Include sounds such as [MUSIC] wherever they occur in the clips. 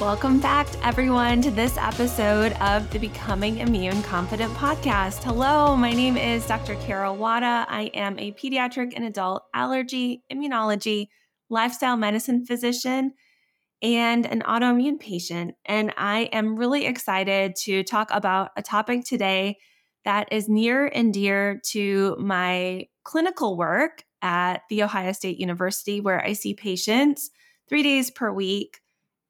Welcome back, everyone, to this episode of the Becoming Immune Confident podcast. Hello, my name is Dr. Kara Wada. I am a pediatric and adult allergy, immunology, lifestyle medicine physician, and an autoimmune patient. And I am really excited to talk about a topic today that is near and dear to my clinical work at The Ohio State University, where I see patients three days per week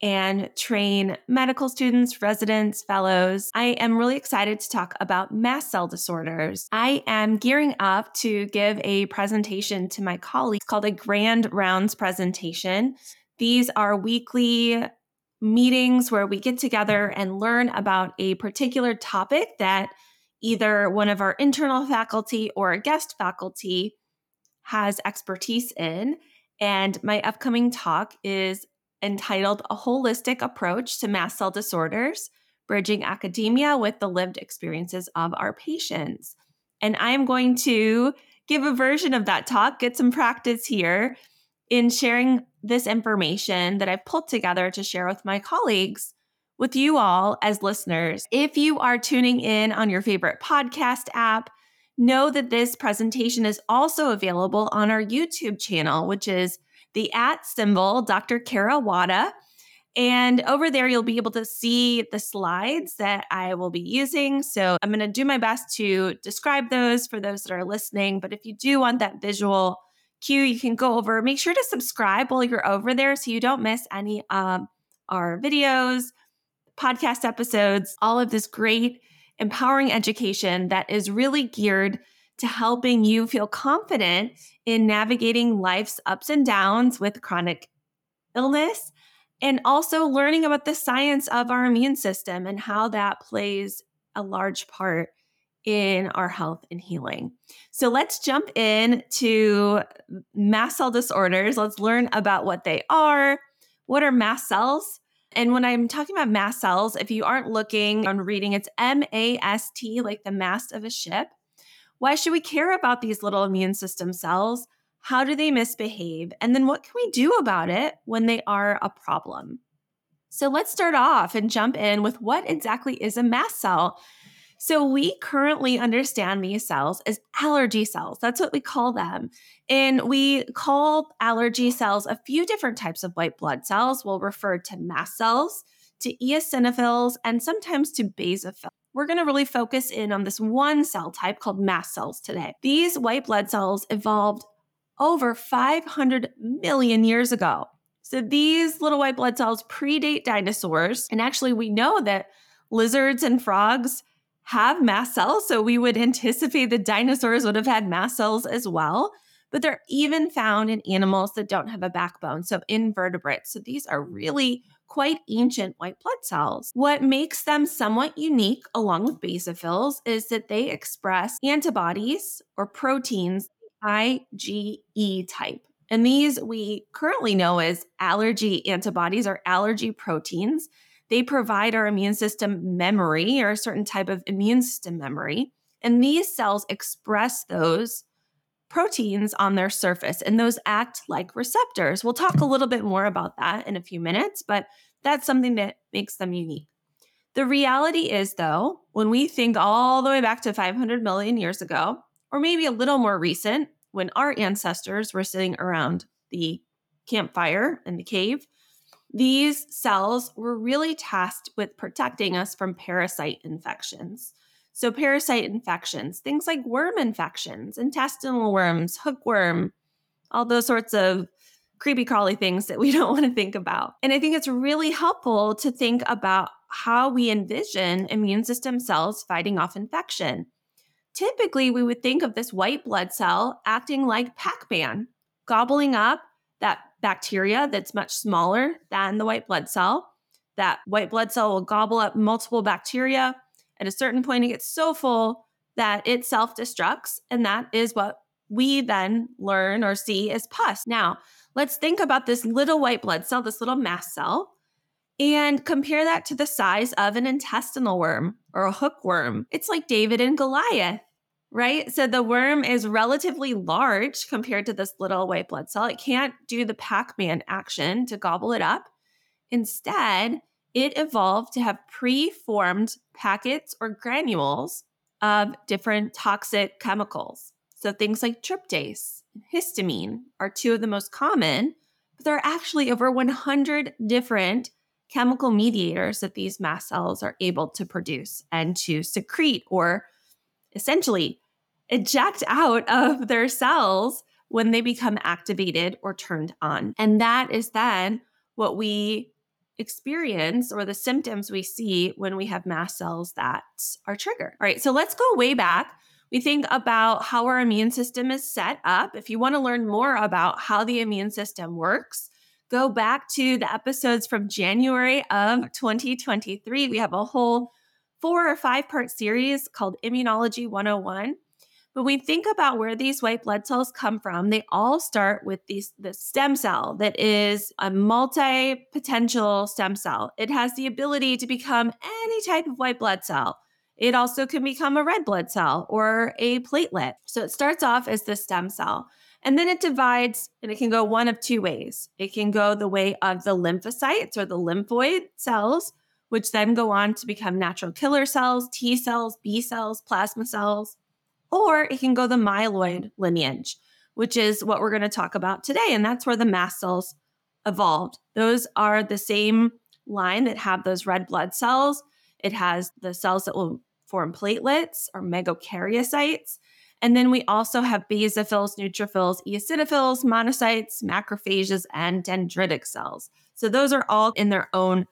and train medical students, residents, fellows. I am really excited to talk about mast cell disorders. I am gearing up to give a presentation to my colleagues called a Grand Rounds presentation. These are weekly meetings where we get together and learn about a particular topic that either one of our internal faculty or a guest faculty has expertise in. And my upcoming talk is entitled A Holistic Approach to Mast Cell Disorders Bridging Academia with the Lived Experiences of Our Patients. And I am going to give a version of that talk, get some practice here in sharing this information that I've pulled together to share with my colleagues with you all as listeners. If you are tuning in on your favorite podcast app, know that this presentation is also available on our YouTube channel, which is the at symbol, Dr. Kara Wada. And over there, you'll be able to see the slides that I will be using. So I'm going to do my best to describe those for those that are listening. But if you do want that visual cue, you can go over, make sure to subscribe while you're over there so you don't miss any of our videos, podcast episodes, all of this great empowering education that is really geared to helping you feel confident in navigating life's ups and downs with chronic illness and also learning about the science of our immune system and how that plays a large part in our health and healing. So let's jump in to mast cell disorders. Let's learn about what they are. What are mast cells? And when I'm talking about mast cells, if you aren't looking on reading, it's M A S T, like the mast of a ship. Why should we care about these little immune system cells? How do they misbehave? And then what can we do about it when they are a problem? So let's start off and jump in with what exactly is a mast cell. So we currently understand these cells as allergy cells. That's what we call them. And we call allergy cells a few different types of white blood cells. We'll refer to mast cells, to eosinophils, and sometimes to basophils we're going to really focus in on this one cell type called mast cells today. These white blood cells evolved over 500 million years ago. So these little white blood cells predate dinosaurs. And actually, we know that lizards and frogs have mast cells. So we would anticipate the dinosaurs would have had mast cells as well. But they're even found in animals that don't have a backbone, so invertebrates. So these are really quite ancient white blood cells. What makes them somewhat unique, along with basophils, is that they express antibodies or proteins, IgE type. And these we currently know as allergy antibodies or allergy proteins. They provide our immune system memory or a certain type of immune system memory. And these cells express those proteins on their surface, and those act like receptors. We'll talk a little bit more about that in a few minutes, but that's something that makes them unique. The reality is, though, when we think all the way back to 500 million years ago, or maybe a little more recent, when our ancestors were sitting around the campfire in the cave, these cells were really tasked with protecting us from parasite infections. So, parasite infections, things like worm infections, intestinal worms, hookworm, all those sorts of creepy crawly things that we [LAUGHS] don't want to think about. And I think it's really helpful to think about how we envision immune system cells fighting off infection. Typically, we would think of this white blood cell acting like Pac Man, gobbling up that bacteria that's much smaller than the white blood cell. That white blood cell will gobble up multiple bacteria at a certain point, it gets so full that it self destructs. And that is what we then learn or see as pus. Now, let's think about this little white blood cell, this little mast cell, and compare that to the size of an intestinal worm or a hookworm. It's like David and Goliath, right? So the worm is relatively large compared to this little white blood cell. It can't do the Pac Man action to gobble it up. Instead, it evolved to have pre-formed packets or granules of different toxic chemicals. So things like tryptase and histamine are two of the most common, but there are actually over 100 different chemical mediators that these mast cells are able to produce and to secrete or essentially eject out of their cells when they become activated or turned on. And that is then what we experience or the symptoms we see when we have mast cells that are triggered. All right, so let's go way back. We think about how our immune system is set up. If you want to learn more about how the immune system works, go back to the episodes from January of 2023. We have a whole four or five part series called Immunology 101 when we think about where these white blood cells come from, they all start with these the stem cell that is a multi-potential stem cell. It has the ability to become any type of white blood cell. It also can become a red blood cell or a platelet. So it starts off as the stem cell. And then it divides and it can go one of two ways. It can go the way of the lymphocytes or the lymphoid cells, which then go on to become natural killer cells, T cells, B cells, plasma cells or it can go the myeloid lineage, which is what we're going to talk about today. And that's where the mast cells evolved. Those are the same line that have those red blood cells. It has the cells that will form platelets or megakaryocytes. And then we also have basophils, neutrophils, eosinophils, monocytes, macrophages, and dendritic cells. So those are all in their own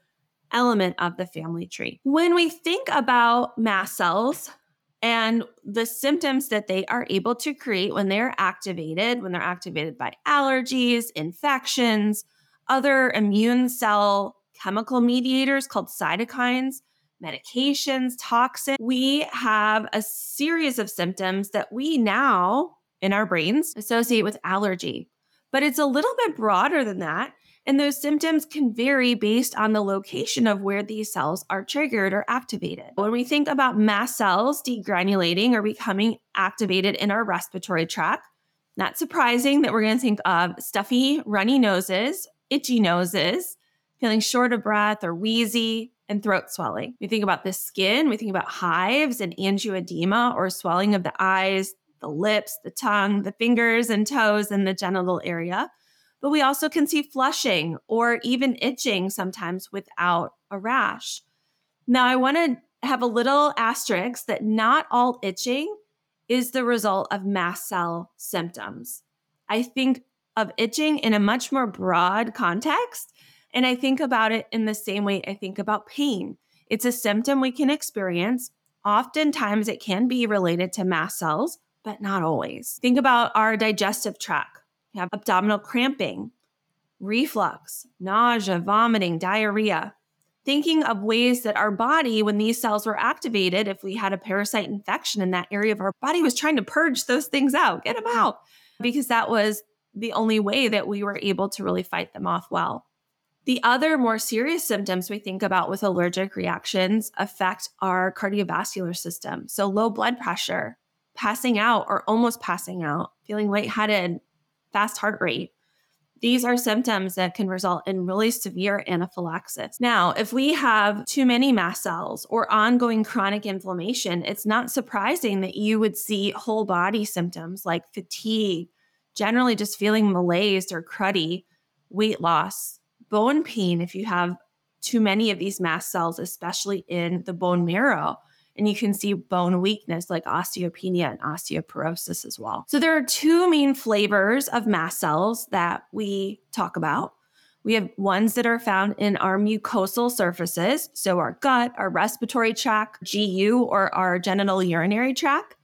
element of the family tree. When we think about mast cells, and the symptoms that they are able to create when they're activated, when they're activated by allergies, infections, other immune cell chemical mediators called cytokines, medications, toxins, we have a series of symptoms that we now in our brains associate with allergy. But it's a little bit broader than that. And those symptoms can vary based on the location of where these cells are triggered or activated. When we think about mast cells degranulating or becoming activated in our respiratory tract, not surprising that we're going to think of stuffy, runny noses, itchy noses, feeling short of breath or wheezy, and throat swelling. We think about the skin, we think about hives and angioedema or swelling of the eyes, the lips, the tongue, the fingers and toes, and the genital area but we also can see flushing or even itching sometimes without a rash. Now, I want to have a little asterisk that not all itching is the result of mast cell symptoms. I think of itching in a much more broad context, and I think about it in the same way I think about pain. It's a symptom we can experience. Oftentimes, it can be related to mast cells, but not always. Think about our digestive tract you have abdominal cramping, reflux, nausea, vomiting, diarrhea. Thinking of ways that our body, when these cells were activated, if we had a parasite infection in that area of our body, was trying to purge those things out, get them out, because that was the only way that we were able to really fight them off well. The other more serious symptoms we think about with allergic reactions affect our cardiovascular system. So, low blood pressure, passing out or almost passing out, feeling lightheaded, fast heart rate. These are symptoms that can result in really severe anaphylaxis. Now, if we have too many mast cells or ongoing chronic inflammation, it's not surprising that you would see whole body symptoms like fatigue, generally just feeling malaise or cruddy, weight loss, bone pain if you have too many of these mast cells, especially in the bone marrow and you can see bone weakness like osteopenia and osteoporosis as well. So there are two main flavors of mast cells that we talk about. We have ones that are found in our mucosal surfaces, so our gut, our respiratory tract, GU, or our genital urinary tract.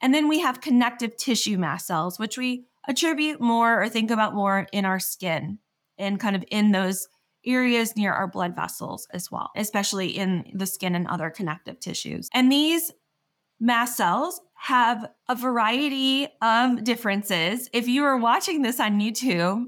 And then we have connective tissue mast cells, which we attribute more or think about more in our skin and kind of in those areas near our blood vessels as well, especially in the skin and other connective tissues. And these mast cells have a variety of differences. If you are watching this on YouTube,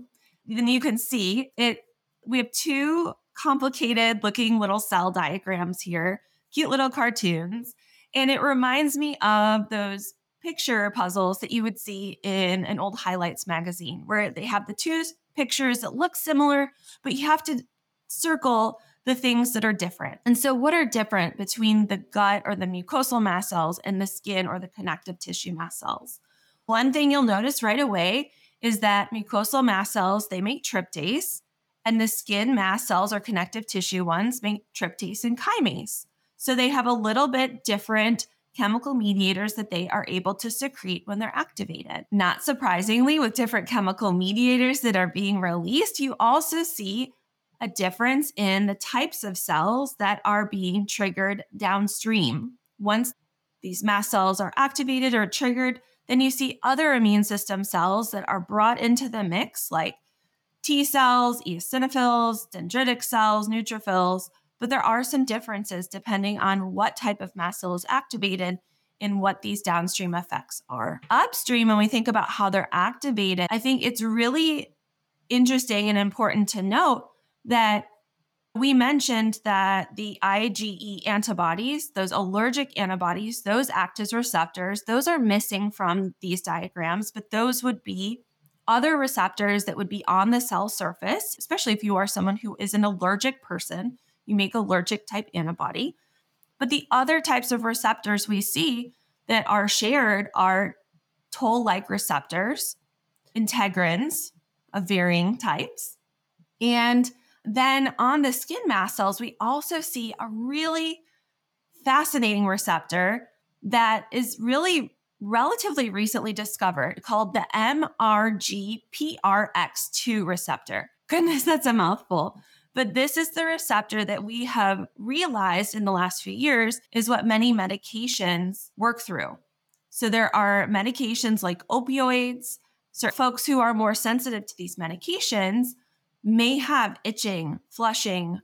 then you can see it. We have two complicated looking little cell diagrams here, cute little cartoons. And it reminds me of those picture puzzles that you would see in an old highlights magazine where they have the two pictures that look similar, but you have to circle the things that are different. And so, what are different between the gut or the mucosal mast cells and the skin or the connective tissue mast cells? One thing you'll notice right away is that mucosal mast cells, they make tryptase, and the skin mast cells or connective tissue ones make tryptase and chymase. So they have a little bit different chemical mediators that they are able to secrete when they're activated. Not surprisingly, with different chemical mediators that are being released, you also see a difference in the types of cells that are being triggered downstream. Once these mast cells are activated or triggered, then you see other immune system cells that are brought into the mix, like T cells, eosinophils, dendritic cells, neutrophils. But there are some differences depending on what type of mast cell is activated and what these downstream effects are. Upstream, when we think about how they're activated, I think it's really interesting and important to note that we mentioned that the IgE antibodies, those allergic antibodies, those act as receptors. Those are missing from these diagrams, but those would be other receptors that would be on the cell surface, especially if you are someone who is an allergic person, you make allergic type antibody. But the other types of receptors we see that are shared are toll like receptors, integrins of varying types, and then on the skin mast cells, we also see a really fascinating receptor that is really relatively recently discovered called the MRGPRX2 receptor. Goodness, that's a mouthful. But this is the receptor that we have realized in the last few years is what many medications work through. So there are medications like opioids. So folks who are more sensitive to these medications may have itching, flushing,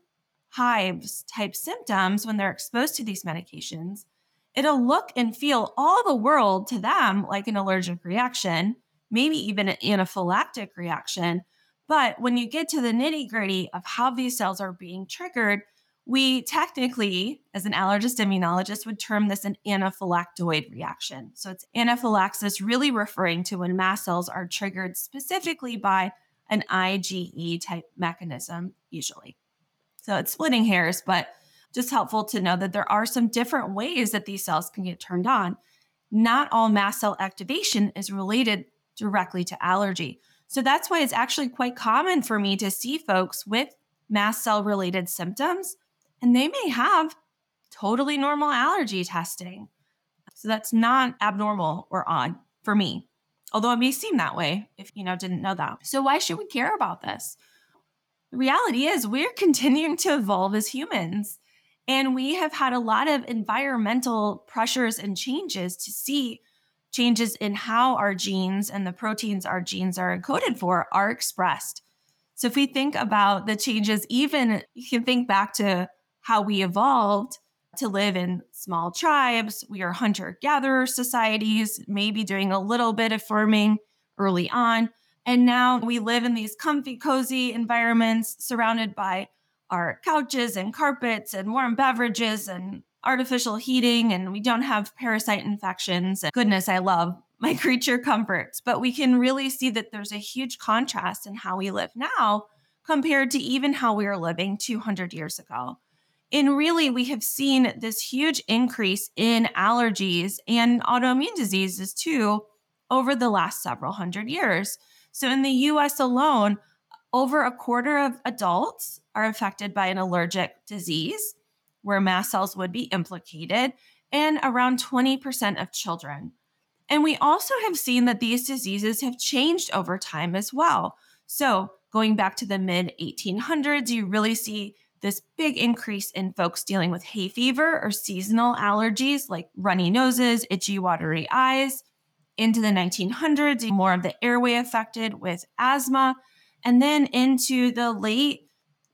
hives type symptoms when they're exposed to these medications, it'll look and feel all the world to them like an allergic reaction, maybe even an anaphylactic reaction. But when you get to the nitty gritty of how these cells are being triggered, we technically, as an allergist immunologist, would term this an anaphylactoid reaction. So it's anaphylaxis, really referring to when mast cells are triggered specifically by an IgE type mechanism, usually. So it's splitting hairs, but just helpful to know that there are some different ways that these cells can get turned on. Not all mast cell activation is related directly to allergy. So that's why it's actually quite common for me to see folks with mast cell related symptoms, and they may have totally normal allergy testing. So that's not abnormal or odd for me although it may seem that way if you know didn't know that. So why should we care about this? The reality is we're [LAUGHS] continuing to evolve as humans. And we have had a lot of environmental pressures and changes to see changes in how our genes and the proteins our genes are encoded for are expressed. So if we think about the changes, even you can think back to how we evolved to live in small tribes. We are hunter gatherer societies, maybe doing a little bit of farming early on. And now we live in these comfy, cozy environments surrounded by our couches and carpets and warm beverages and artificial heating. And we don't have parasite infections. And goodness, I love my [LAUGHS] creature comforts. But we can really see that there's a huge contrast in how we live now compared to even how we were living 200 years ago. And really, we have seen this huge increase in allergies and autoimmune diseases too over the last several hundred years. So, in the US alone, over a quarter of adults are affected by an allergic disease where mast cells would be implicated, and around 20% of children. And we also have seen that these diseases have changed over time as well. So, going back to the mid 1800s, you really see this big increase in folks dealing with hay fever or seasonal allergies like runny noses, itchy, watery eyes. Into the 1900s, more of the airway affected with asthma. And then into the late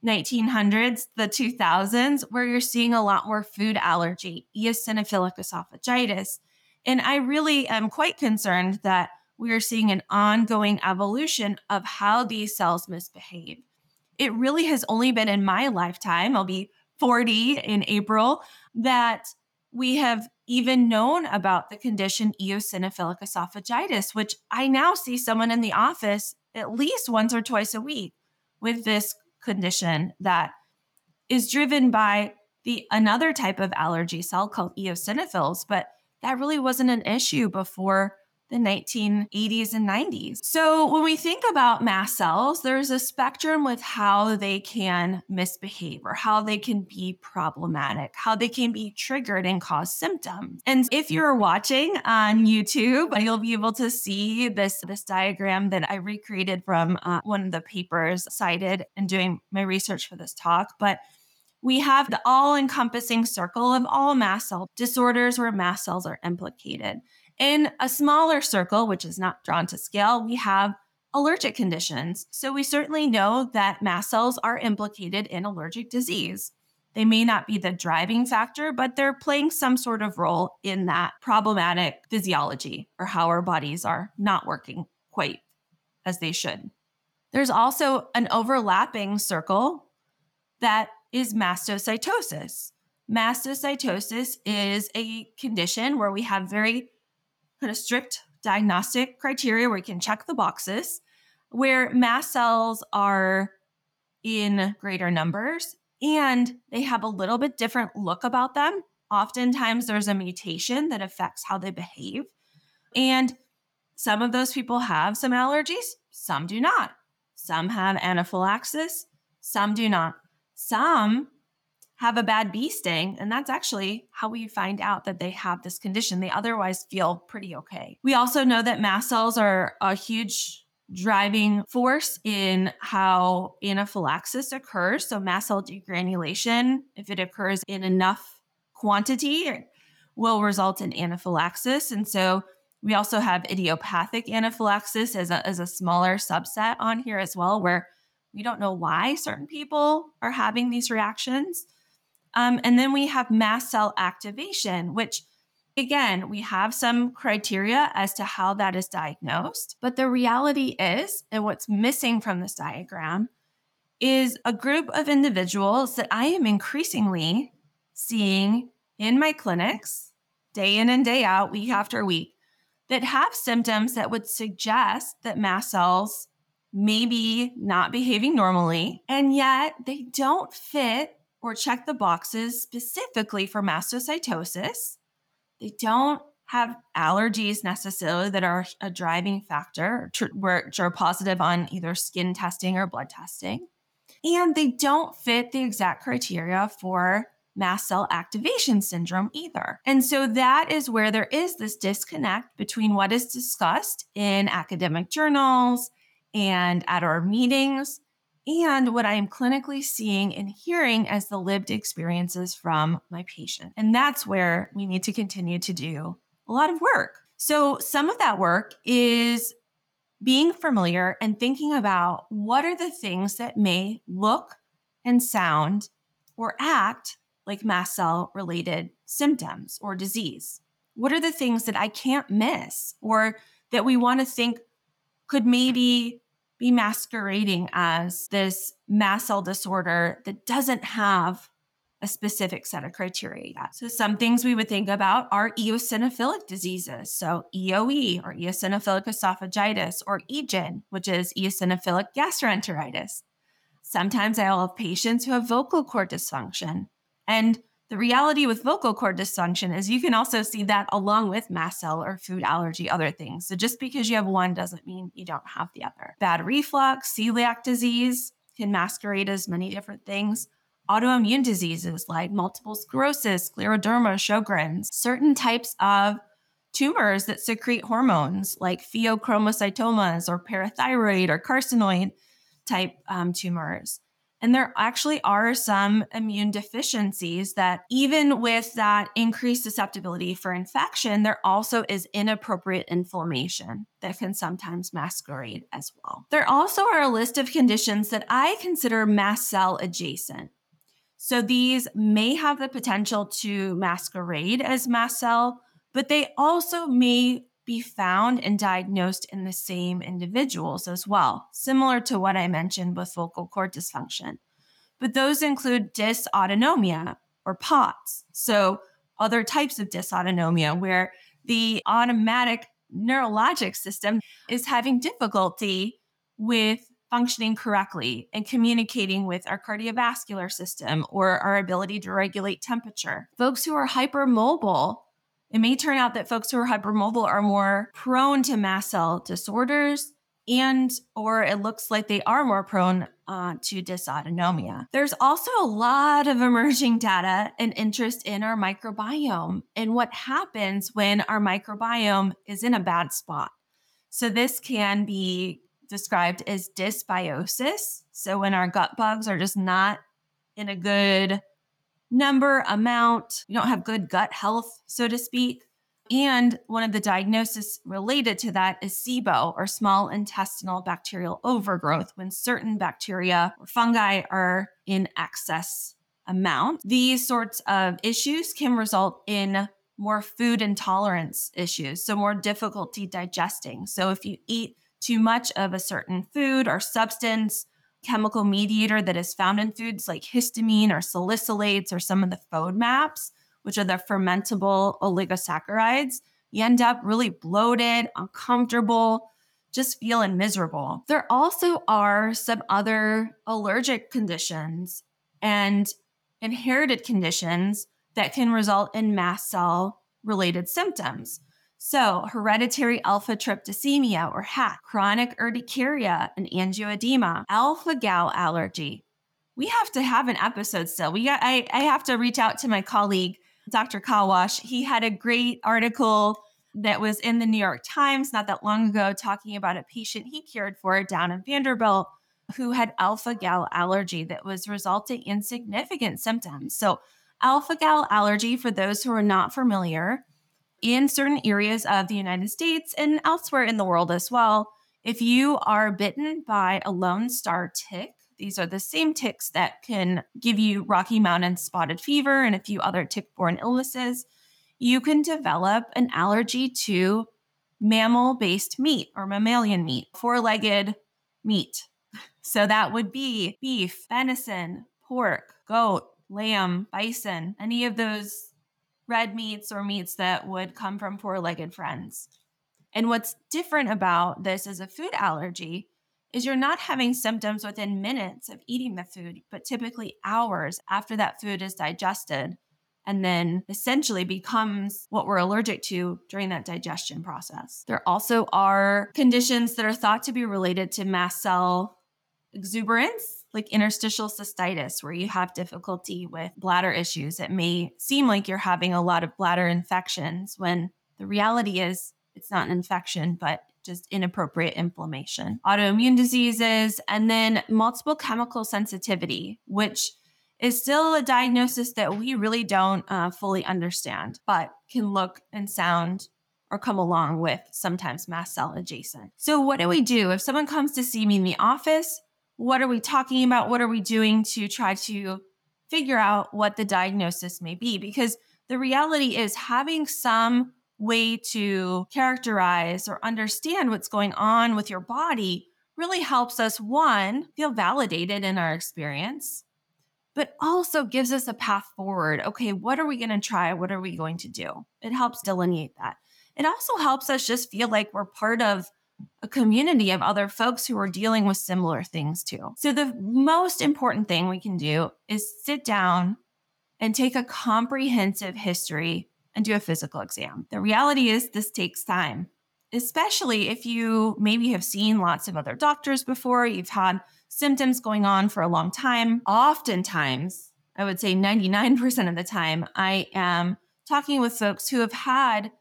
1900s, the 2000s, where you're seeing a lot more food allergy, eosinophilic esophagitis. And I really am quite concerned that we are seeing an ongoing evolution of how these cells misbehave it really has only been in my lifetime, I'll be 40 in April, that we have even known about the condition eosinophilic esophagitis, which I now see someone in the office at least once or twice a week with this condition that is driven by the another type of allergy cell called eosinophils, but that really wasn't an issue before the 1980s and 90s. So, when we think about mast cells, there's a spectrum with how they can misbehave or how they can be problematic, how they can be triggered and cause symptoms. And if you're watching on YouTube, you'll be able to see this, this diagram that I recreated from uh, one of the papers cited in doing my research for this talk. But we have the all encompassing circle of all mast cell disorders where mast cells are implicated. In a smaller circle, which is not drawn to scale, we have allergic conditions. So we certainly know that mast cells are implicated in allergic disease. They may not be the driving factor, but they're playing some sort of role in that problematic physiology or how our bodies are not working quite as they should. There's also an overlapping circle that is mastocytosis. Mastocytosis is a condition where we have very kind of strict diagnostic criteria where you can check the boxes, where mast cells are in greater numbers and they have a little bit different look about them. Oftentimes, there's a mutation that affects how they behave. And some of those people have some allergies, some do not. Some have anaphylaxis, some do not. Some have a bad bee sting, and that's actually how we find out that they have this condition. They otherwise feel pretty okay. We also know that mast cells are a huge driving force in how anaphylaxis occurs. So, mast cell degranulation, if it occurs in enough quantity, will result in anaphylaxis. And so, we also have idiopathic anaphylaxis as a, as a smaller subset on here as well, where we don't know why certain people are having these reactions. Um, and then we have mast cell activation, which again, we have some criteria as to how that is diagnosed. But the reality is, and what's missing from this diagram, is a group of individuals that I am increasingly seeing in my clinics day in and day out, week after week, that have symptoms that would suggest that mast cells may be not behaving normally, and yet they don't fit or check the boxes specifically for mastocytosis. They don't have allergies necessarily that are a driving factor, which are positive on either skin testing or blood testing. And they don't fit the exact criteria for mast cell activation syndrome either. And so that is where there is this disconnect between what is discussed in academic journals and at our meetings, and what I am clinically seeing and hearing as the lived experiences from my patient. And that's where we need to continue to do a lot of work. So, some of that work is being familiar and thinking about what are the things that may look and sound or act like mast cell related symptoms or disease. What are the things that I can't miss or that we want to think could maybe be masquerading as this mast cell disorder that doesn't have a specific set of criteria yet. So, some things we would think about are eosinophilic diseases. So, EOE or eosinophilic esophagitis or EGEN, which is eosinophilic gastroenteritis. Sometimes I'll have patients who have vocal cord dysfunction. And the reality with vocal cord dysfunction is you can also see that along with mast cell or food allergy, other things. So just because you have one doesn't mean you don't have the other. Bad reflux, celiac disease can masquerade as many different things. Autoimmune diseases like multiple sclerosis, scleroderma, Sjogren's, certain types of tumors that secrete hormones like pheochromocytomas or parathyroid or carcinoid type um, tumors. And there actually are some immune deficiencies that, even with that increased susceptibility for infection, there also is inappropriate inflammation that can sometimes masquerade as well. There also are a list of conditions that I consider mast cell adjacent. So these may have the potential to masquerade as mast cell, but they also may be found and diagnosed in the same individuals as well, similar to what I mentioned with vocal cord dysfunction. But those include dysautonomia or POTS. So, other types of dysautonomia where the automatic neurologic system is having difficulty with functioning correctly and communicating with our cardiovascular system or our ability to regulate temperature. Folks who are hypermobile, it may turn out that folks who are hypermobile are more prone to mast cell disorders and or it looks like they are more prone uh, to dysautonomia. There's also a lot of emerging data and interest in our microbiome and what happens when our microbiome is in a bad spot. So this can be described as dysbiosis. So when our gut bugs are just not in a good number, amount, You don't have good gut health, so to speak. And one of the diagnoses related to that is SIBO or small intestinal bacterial overgrowth when certain bacteria or fungi are in excess amount. These sorts of issues can result in more food intolerance issues, so more difficulty digesting. So if you eat too much of a certain food or substance, chemical mediator that is found in foods like histamine or salicylates or some of the FODMAPs, which are the fermentable oligosaccharides, you end up really bloated, uncomfortable, just feeling miserable. There also are some other allergic conditions and inherited conditions that can result in mast cell related symptoms. So, hereditary alpha tryptasemia or HAT, chronic urticaria and angioedema, alpha gal allergy. We have to have an episode still. We got, I, I have to reach out to my colleague Dr. Kawash. He had a great article that was in the New York Times not that long ago talking about a patient he cared for down in Vanderbilt who had alpha gal allergy that was resulting in significant symptoms. So, alpha gal allergy, for those who are not familiar, in certain areas of the United States and elsewhere in the world as well, if you are bitten by a lone star tick, these are the same ticks that can give you Rocky Mountain spotted fever and a few other tick borne illnesses. You can develop an allergy to mammal based meat or mammalian meat, four legged meat. [LAUGHS] So that would be beef, venison, pork, goat, lamb, bison, any of those red meats or meats that would come from four legged friends. And what's different about this as a food allergy is you're not having symptoms within minutes of eating the food, but typically hours after that food is digested and then essentially becomes what we're allergic to during that digestion process. There also are conditions that are thought to be related to mast cell exuberance, like interstitial cystitis, where you have difficulty with bladder issues. It may seem like you're having a lot of bladder infections when the reality is it's not an infection, but just inappropriate inflammation, autoimmune diseases, and then multiple chemical sensitivity, which is still a diagnosis that we really don't uh, fully understand, but can look and sound or come along with sometimes mast cell adjacent. So, what do we do if someone comes to see me in the office? What are we talking about? What are we doing to try to figure out what the diagnosis may be? Because the reality is having some way to characterize or understand what's going on with your body really helps us, one, feel validated in our experience, but also gives us a path forward. Okay, what are we going to try? What are we going to do? It helps delineate that. It also helps us just feel like we're part of a community of other folks who are dealing with similar things too. So, the most important thing we can do is sit down and take a comprehensive history and do a physical exam. The reality is, this takes time, especially if you maybe have seen lots of other doctors before, you've had symptoms going on for a long time. Oftentimes, I would say 99% of the time, I am talking with folks who have had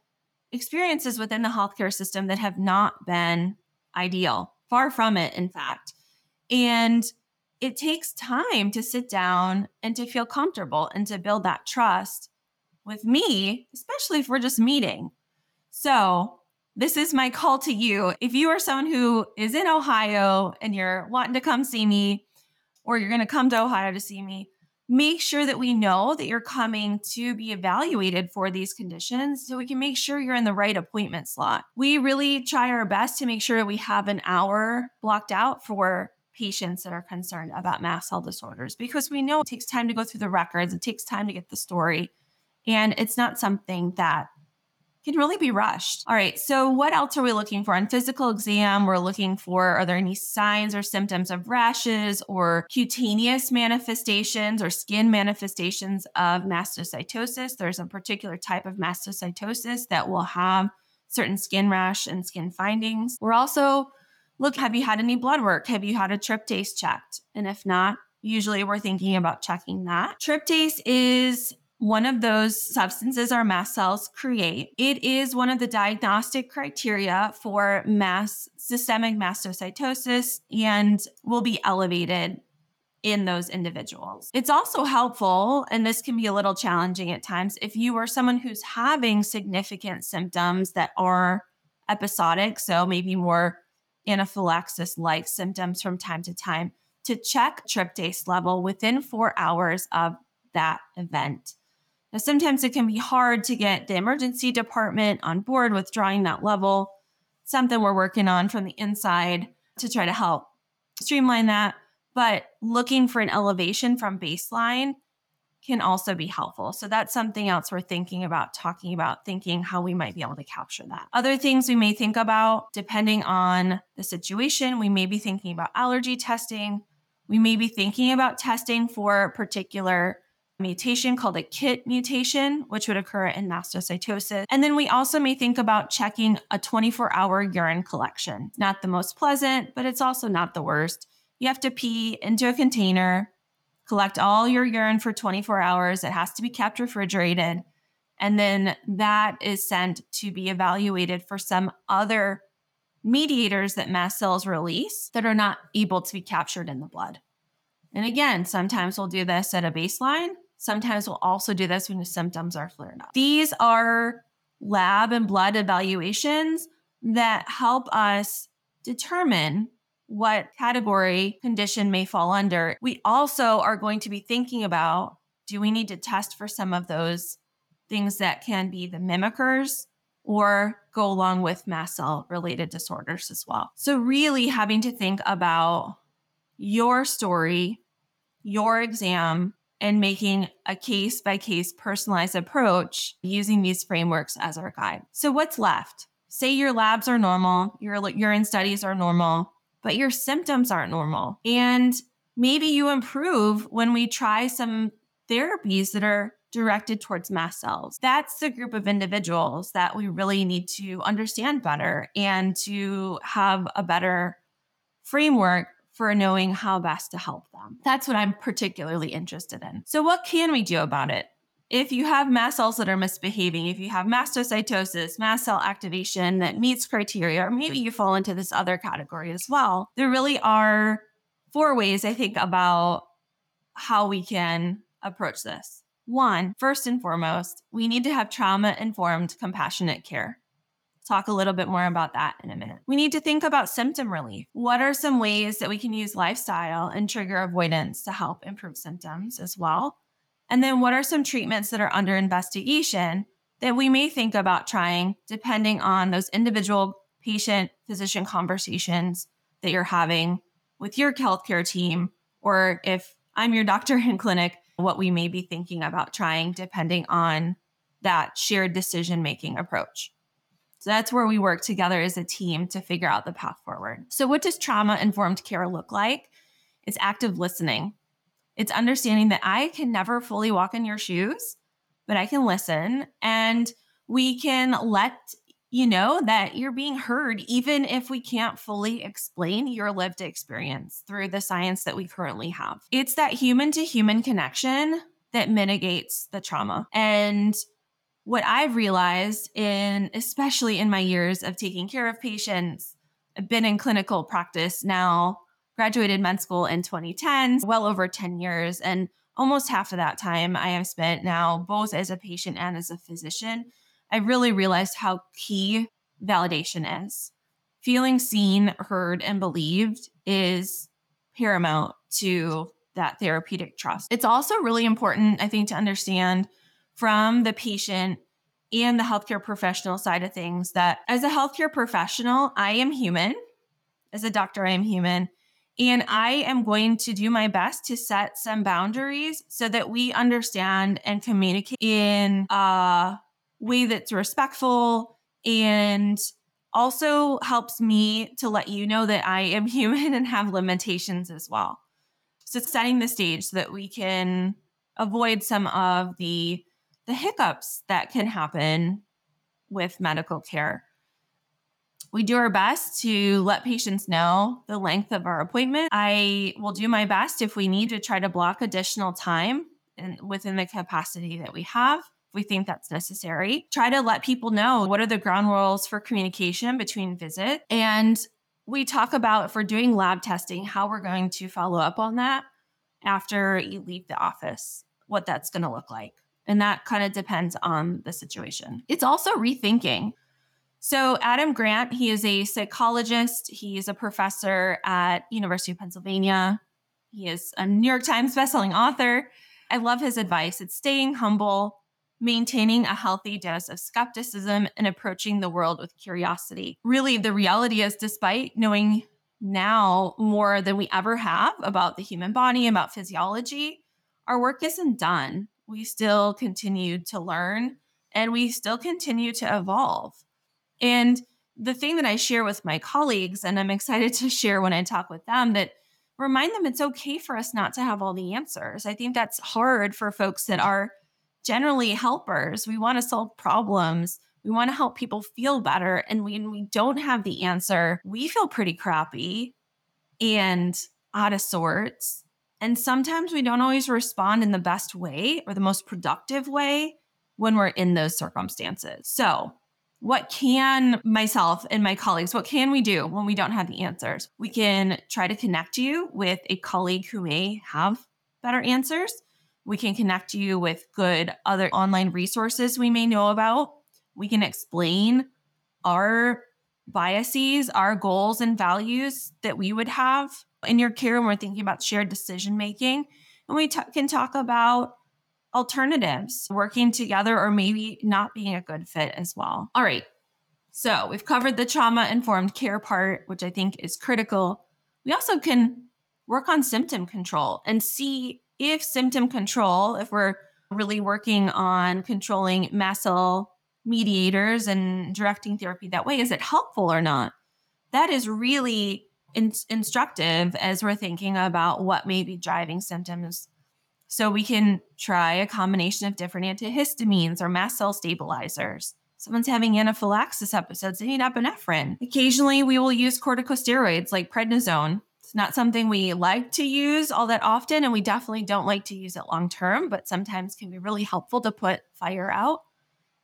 experiences within the healthcare system that have not been ideal, far from it, in fact. And it takes time to sit down and to feel comfortable and to build that trust with me, especially if we're just meeting. So, this is my call to you. If you are someone who is in Ohio and you're wanting to come see me, or you're going to come to Ohio to see me, make sure that we know that you're coming to be evaluated for these conditions so we can make sure you're in the right appointment slot. We really try our best to make sure we have an hour blocked out for patients that are concerned about mast cell disorders because we know it takes time to go through the records, it takes time to get the story. And it's not something that can really be rushed. All right, so what else are we looking for? On physical exam, we're looking for are there any signs or symptoms of rashes or cutaneous manifestations or skin manifestations of mastocytosis? There's a particular type of mastocytosis that will have certain skin rash and skin findings. We're also look, have you had any blood work? Have you had a tryptase checked? And if not, usually we're thinking about checking that. Tryptase is one of those substances our mast cells create. It is one of the diagnostic criteria for mass systemic mastocytosis and will be elevated in those individuals. It's also helpful, and this can be a little challenging at times, if you are someone who's having significant symptoms that are episodic, so maybe more anaphylaxis like symptoms from time to time, to check tryptase level within four hours of that event. Now, sometimes it can be hard to get the emergency department on board with drawing that level. Something we're working on from the inside to try to help streamline that. But looking for an elevation from baseline can also be helpful. So that's something else we're thinking about, talking about, thinking how we might be able to capture that. Other things we may think about, depending on the situation, we may be thinking about allergy testing. We may be thinking about testing for particular mutation called a KIT mutation, which would occur in mastocytosis. And then we also may think about checking a 24 hour urine collection. Not the most pleasant, but it's also not the worst. You have to pee into a container, collect all your urine for 24 hours. It has to be kept refrigerated. And then that is sent to be evaluated for some other mediators that mast cells release that are not able to be captured in the blood. And again, sometimes we'll do this at a baseline, Sometimes we'll also do this when the symptoms are flared up. These are lab and blood evaluations that help us determine what category condition may fall under. We also are going to be thinking about do we need to test for some of those things that can be the mimickers or go along with mast cell related disorders as well. So, really having to think about your story, your exam, and making a case by case personalized approach using these frameworks as our guide. So, what's left? Say your labs are normal, your urine studies are normal, but your symptoms aren't normal. And maybe you improve when we try some therapies that are directed towards mast cells. That's the group of individuals that we really need to understand better and to have a better framework for knowing how best to help them. That's what I'm particularly interested in. So, what can we do about it? If you have mast cells that are misbehaving, if you have mastocytosis, mast cell activation that meets criteria, or maybe you fall into this other category as well, there really are four ways I think about how we can approach this. One, first and foremost, we need to have trauma informed, compassionate care talk a little bit more about that in a minute. We need to think about symptom relief. What are some ways that we can use lifestyle and trigger avoidance to help improve symptoms as well? And then what are some treatments that are under investigation that we may think about trying depending on those individual patient physician conversations that you're having with your healthcare team, or if I'm your doctor [LAUGHS] in clinic, what we may be thinking about trying depending on that shared decision making approach. So that's where we work together as a team to figure out the path forward. So, what does trauma informed care look like? It's active listening. It's understanding that I can never fully walk in your shoes, but I can listen and we can let you know that you're being heard, even if we can't fully explain your lived experience through the science that we currently have. It's that human to human connection that mitigates the trauma. And what I've realized in especially in my years of taking care of patients, I've been in clinical practice now, graduated med school in 2010, well over 10 years. And almost half of that time I have spent now both as a patient and as a physician. I really realized how key validation is. Feeling seen, heard, and believed is paramount to that therapeutic trust. It's also really important, I think, to understand from the patient and the healthcare professional side of things that as a healthcare professional, I am human. As a doctor, I am human. And I am going to do my best to set some boundaries so that we understand and communicate in a way that's respectful and also helps me to let you know that I am [LAUGHS] human and have limitations as well. So setting the stage so that we can avoid some of the the hiccups that can happen with medical care. We do our best to let patients know the length of our appointment. I will do my best if we need to try to block additional time and within the capacity that we have if we think that's necessary. Try to let people know what are the ground rules for communication between visit. And we talk about if we're doing lab testing, how we're going to follow up on that after you leave the office, what that's going to look like. And that kind of depends on the situation. It's also rethinking. So Adam Grant, he is a psychologist. He is a professor at University of Pennsylvania. He is a New York Times bestselling author. I love his advice. It's staying humble, maintaining a healthy dose of skepticism, and approaching the world with curiosity. Really, the reality is, despite knowing now more than we ever have about the human body, about physiology, our work isn't done we still continue to learn and we still continue to evolve. And the thing that I share with my colleagues, and I'm excited [LAUGHS] to share when I talk with them, that remind them it's okay for us not to have all the answers. I think that's hard for folks that are generally helpers. We want to solve problems. We want to help people feel better. And when we don't have the answer, we feel pretty crappy and out of sorts. And sometimes we don't always respond in the best way or the most productive way when we're in those circumstances. So, what can myself and my colleagues, what can we do when we don't have the answers? We can try to connect you with a colleague who may have better answers. We can connect you with good other online resources we may know about. We can explain our biases, our goals and values that we would have in your care when we're thinking about shared decision making. And we t- can talk about alternatives, working together, or maybe not being a good fit as well. All right. So we've covered the trauma informed care part, which I think is critical. We also can work on symptom control and see if symptom control, if we're really working on controlling mast cell mediators and directing therapy that way, is it helpful or not? That is really in- instructive as we're thinking about what may be driving symptoms. So we can try a combination of different antihistamines or mast cell stabilizers. Someone's having anaphylaxis episodes, they need epinephrine. Occasionally, we will use corticosteroids like prednisone. It's not something we like to use all that often, and we definitely don't like to use it long term, but sometimes can be really helpful to put fire out.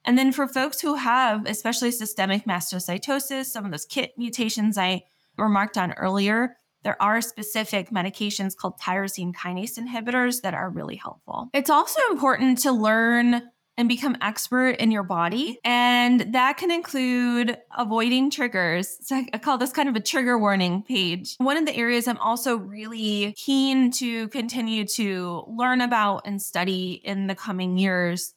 And then for folks who have, especially systemic mastocytosis, some of those KIT mutations I remarked on earlier, there are specific medications called tyrosine kinase inhibitors that are really helpful. It's also important to learn and become expert in your body. And that can include avoiding triggers. So I call this kind of a trigger warning page. One of the areas I'm also really keen to continue to learn about and study in the coming years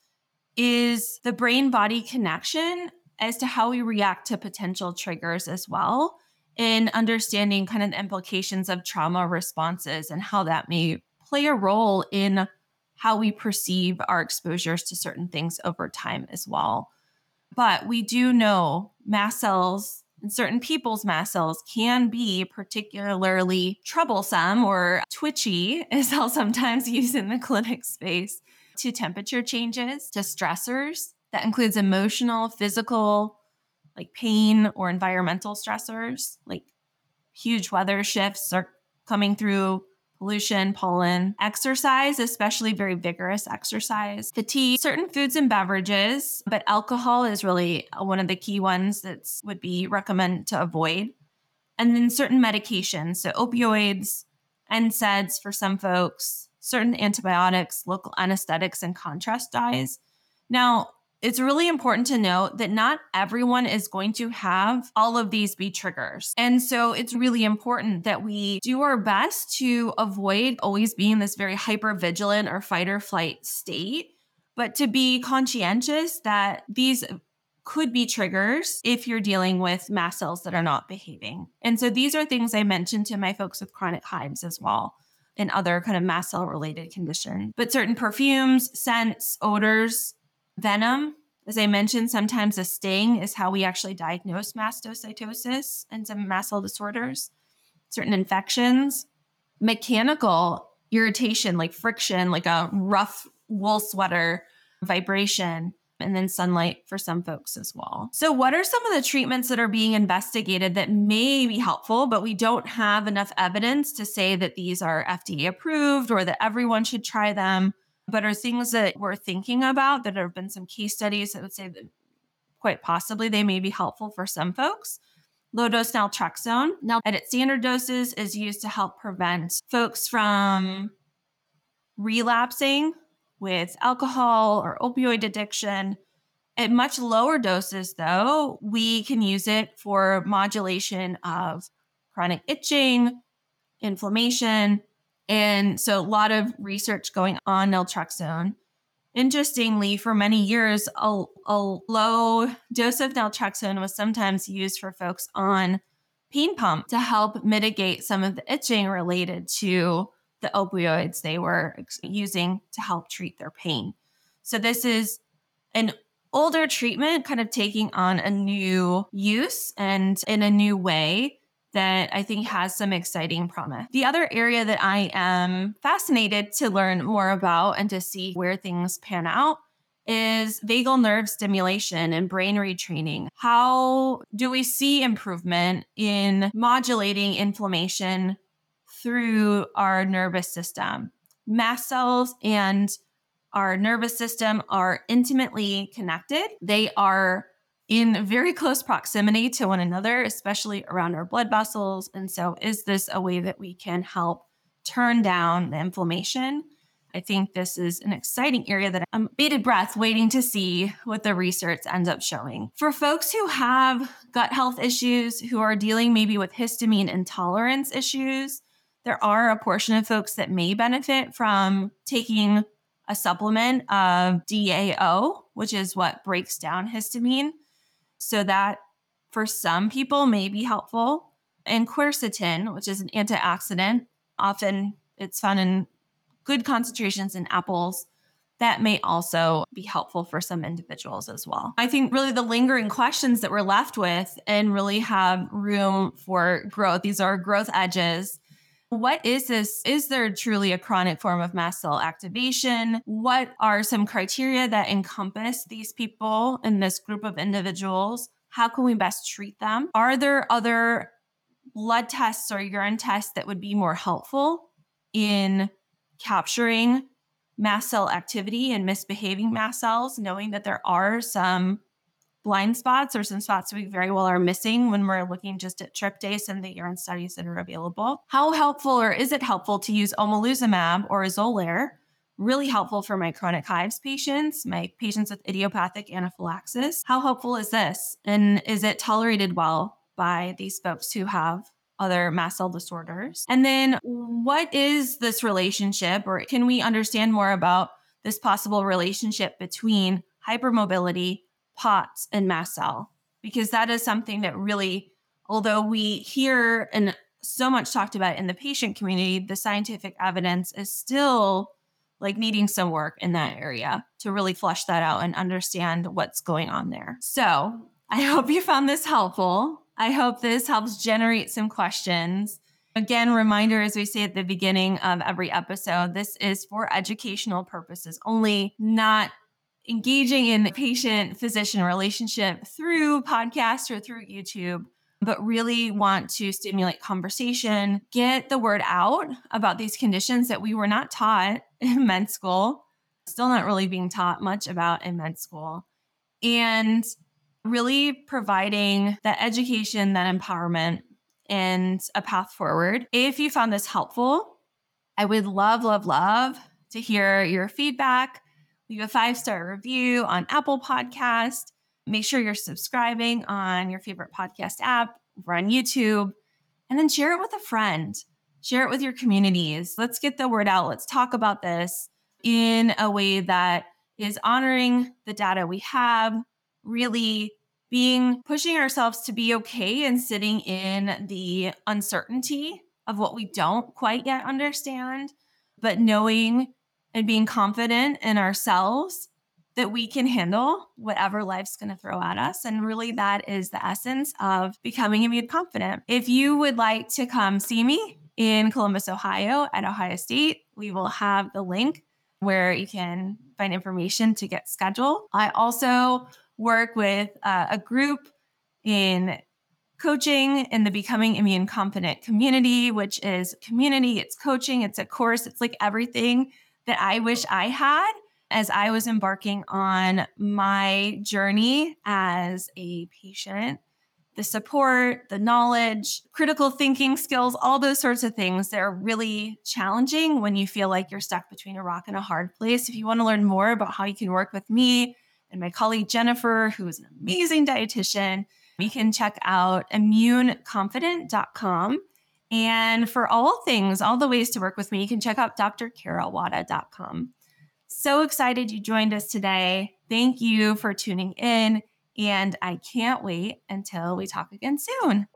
is the brain body connection as to how we react to potential triggers as well in understanding kind of the implications of trauma responses and how that may play a role in how we perceive our exposures to certain things over time as well. But we do know mast cells and certain people's mast cells can be particularly troublesome or twitchy, [LAUGHS] as I'll sometimes use in the clinic space, to temperature changes, to stressors. That includes emotional, physical, like pain or environmental stressors, like huge weather shifts are coming through pollution, pollen, exercise, especially very vigorous exercise, fatigue, certain foods and beverages, but alcohol is really one of the key ones that would be recommended to avoid. And then certain medications, so opioids, NSAIDs for some folks, certain antibiotics, local anesthetics, and contrast dyes. Now, it's really important to note that not everyone is going to have all of these be triggers. And so it's really important that we do our best to avoid always being this very hyper vigilant or fight or flight state, but to be conscientious that these could be triggers if you're dealing with mast cells that are not behaving. And so these are things I mentioned to my folks with chronic hives as well and other kind of mast cell related conditions. But certain perfumes, scents, odors, venom As I mentioned, sometimes a sting is how we actually diagnose mastocytosis and some mast cell disorders, certain infections, mechanical irritation like friction, like a rough wool sweater, vibration, and then sunlight for some folks as well. So, what are some of the treatments that are being investigated that may be helpful, but we don't have enough evidence to say that these are FDA approved or that everyone should try them, but are things that we're thinking about that have been some case studies that would say that quite possibly they may be helpful for some folks? Low dose naltrexone, now at its standard doses, is used to help prevent folks from relapsing with alcohol or opioid addiction. At much lower doses, though, we can use it for modulation of chronic itching, inflammation. And so, a lot of research going on naltrexone. Interestingly, for many years, a, a low dose of naltrexone was sometimes used for folks on pain pump to help mitigate some of the itching related to the opioids they were using to help treat their pain. So, this is an older treatment kind of taking on a new use and in a new way that I think has some exciting promise. The other area that I am fascinated to learn more about and to see where things pan out is vagal nerve stimulation and brain retraining. How do we see improvement in modulating inflammation through our nervous system. Mast cells and our nervous system are intimately connected. They are in very close proximity to one another, especially around our blood vessels. And so, is this a way that we can help turn down the inflammation? I think this is an exciting area that I'm bated breath waiting to see what the research ends up showing. For folks who have gut health issues, who are dealing maybe with histamine intolerance issues, there are a portion of folks that may benefit from taking a supplement of DAO, which is what breaks down histamine. So that for some people may be helpful. And quercetin, which is an antioxidant, often it's found in good concentrations in apples. That may also be helpful for some individuals as well. I think really the lingering questions that we're left with and really have room for growth, these are growth edges what is this? Is there truly a chronic form of mast cell activation? What are some criteria that encompass these people in this group of individuals? How can we best treat them? Are there other blood tests or urine tests that would be more helpful in capturing mast cell activity and misbehaving mast cells, knowing that there are some blind spots or some spots we very well are missing when we're looking just at tryptase and the urine studies that are available. How helpful or is it helpful to use omalizumab or Xolair? Really helpful for my chronic hives patients, my patients with idiopathic anaphylaxis. How helpful is this? And is it tolerated well by these folks who have other mast cell disorders? And then what is this relationship, or can we understand more about this possible relationship between hypermobility POTS and mast cell, because that is something that really, although we hear and so much talked about in the patient community, the scientific evidence is still like needing some work in that area to really flush that out and understand what's going on there. So I hope you found this helpful. I hope this helps generate some questions. Again, reminder as we say at the beginning of every episode, this is for educational purposes only, not engaging in patient physician relationship through podcast or through YouTube, but really want to stimulate conversation, get the word out about these conditions that we were not taught [LAUGHS] in med school, still not really being taught much about in med school, and really providing that education, that empowerment, and a path forward. If you found this helpful, I would love, love, love to hear your feedback leave a five star review on Apple Podcast. Make sure you're subscribing on your favorite podcast app or on YouTube, and then share it with a friend. Share it with your communities. Let's get the word out. Let's talk about this in a way that is honoring the data we have, really being pushing ourselves to be okay and sitting in the uncertainty of what we don't quite yet understand, but knowing and being confident in ourselves that we can handle whatever life's going to throw at us. And really, that is the essence of becoming immune confident. If you would like to come see me in Columbus, Ohio at Ohio State, we will have the link where you can find information to get scheduled. I also work with uh, a group in coaching in the Becoming Immune Confident community, which is community, it's coaching, it's a course, it's like everything that I wish I had as I was embarking on my journey as a patient. The support, the knowledge, critical thinking skills, all those sorts of things that are really challenging when you feel like you're stuck between a rock and a hard place. If you want to learn more about how you can work with me and my colleague Jennifer, who is an amazing dietitian, you can check out immuneconfident.com. And for all things, all the ways to work with me, you can check out drkarawada.com. So excited you joined us today. Thank you for tuning in. And I can't wait until we talk again soon.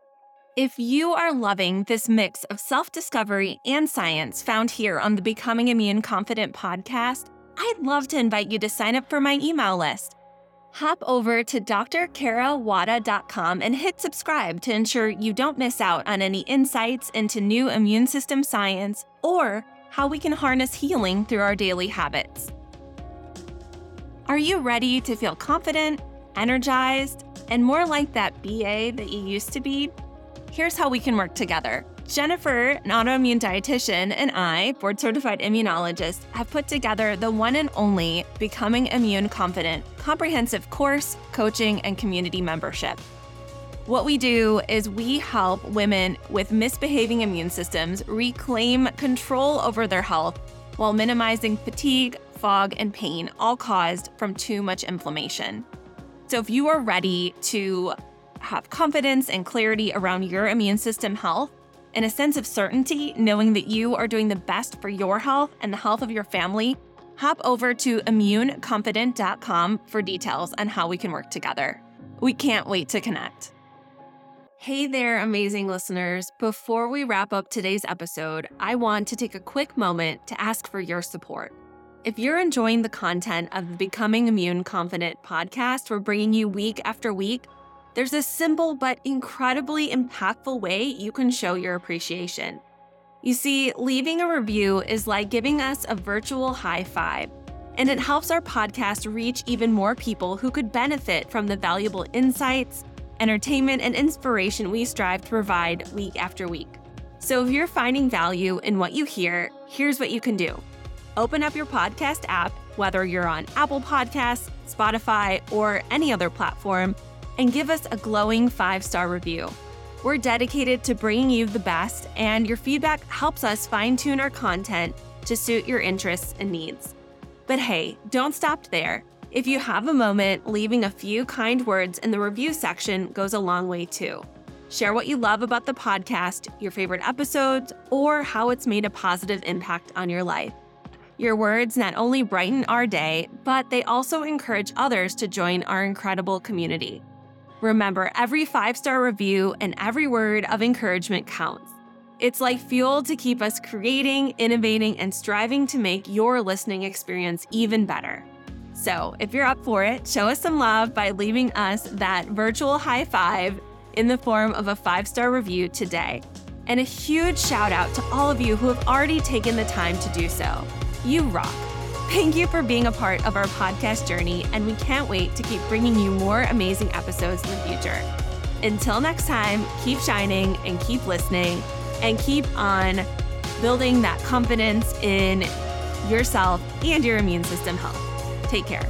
If you are loving this mix of self discovery and science found here on the Becoming Immune Confident podcast, I'd love to invite you to sign up for my email list. Hop over to drkarawada.com and hit subscribe to ensure you don't miss out on any insights into new immune system science or how we can harness healing through our daily habits. Are you ready to feel confident, energized, and more like that BA that you used to be? Here's how we can work together. Jennifer, an autoimmune dietitian, and I, board certified immunologist, have put together the one and only Becoming Immune Confident comprehensive course, coaching, and community membership. What we do is we help women with misbehaving immune systems reclaim control over their health while minimizing fatigue, fog, and pain, all caused from too much inflammation. So, if you are ready to have confidence and clarity around your immune system health, and a sense of certainty knowing that you are doing the best for your health and the health of your family, hop over to immuneconfident.com for details on how we can work together. We can't wait to connect. Hey there, amazing listeners. Before we wrap up today's episode, I want to take a quick moment to ask for your support. If you're enjoying the content of the Becoming Immune Confident podcast we're bringing you week after week, there's a simple but incredibly impactful way you can show your appreciation. You see, leaving a review is like giving us a virtual high five, and it helps our podcast reach even more people who could benefit from the valuable insights entertainment, and inspiration we strive to provide week after week. So if you're finding value in what you hear, here's what you can do. Open up your podcast app, whether you're on Apple Podcasts, Spotify, or any other platform, and give us a glowing five star review. We're dedicated to bringing you the best, and your feedback helps us fine tune our content to suit your interests and needs. But hey, don't stop there. If you have a moment, leaving a few kind words in the review section goes a long way too. Share what you love about the podcast, your favorite episodes, or how it's made a positive impact on your life. Your words not only brighten our day, but they also encourage others to join our incredible community. Remember, every five star review and every word of encouragement counts. It's like fuel to keep us creating, innovating, and striving to make your listening experience even better. So, if you're up for it, show us some love by leaving us that virtual high five in the form of a five star review today. And a huge shout out to all of you who have already taken the time to do so. You rock. Thank you for being a part of our podcast journey, and we can't wait to keep bringing you more amazing episodes in the future. Until next time, keep shining and keep listening and keep on building that confidence in yourself and your immune system health. Take care.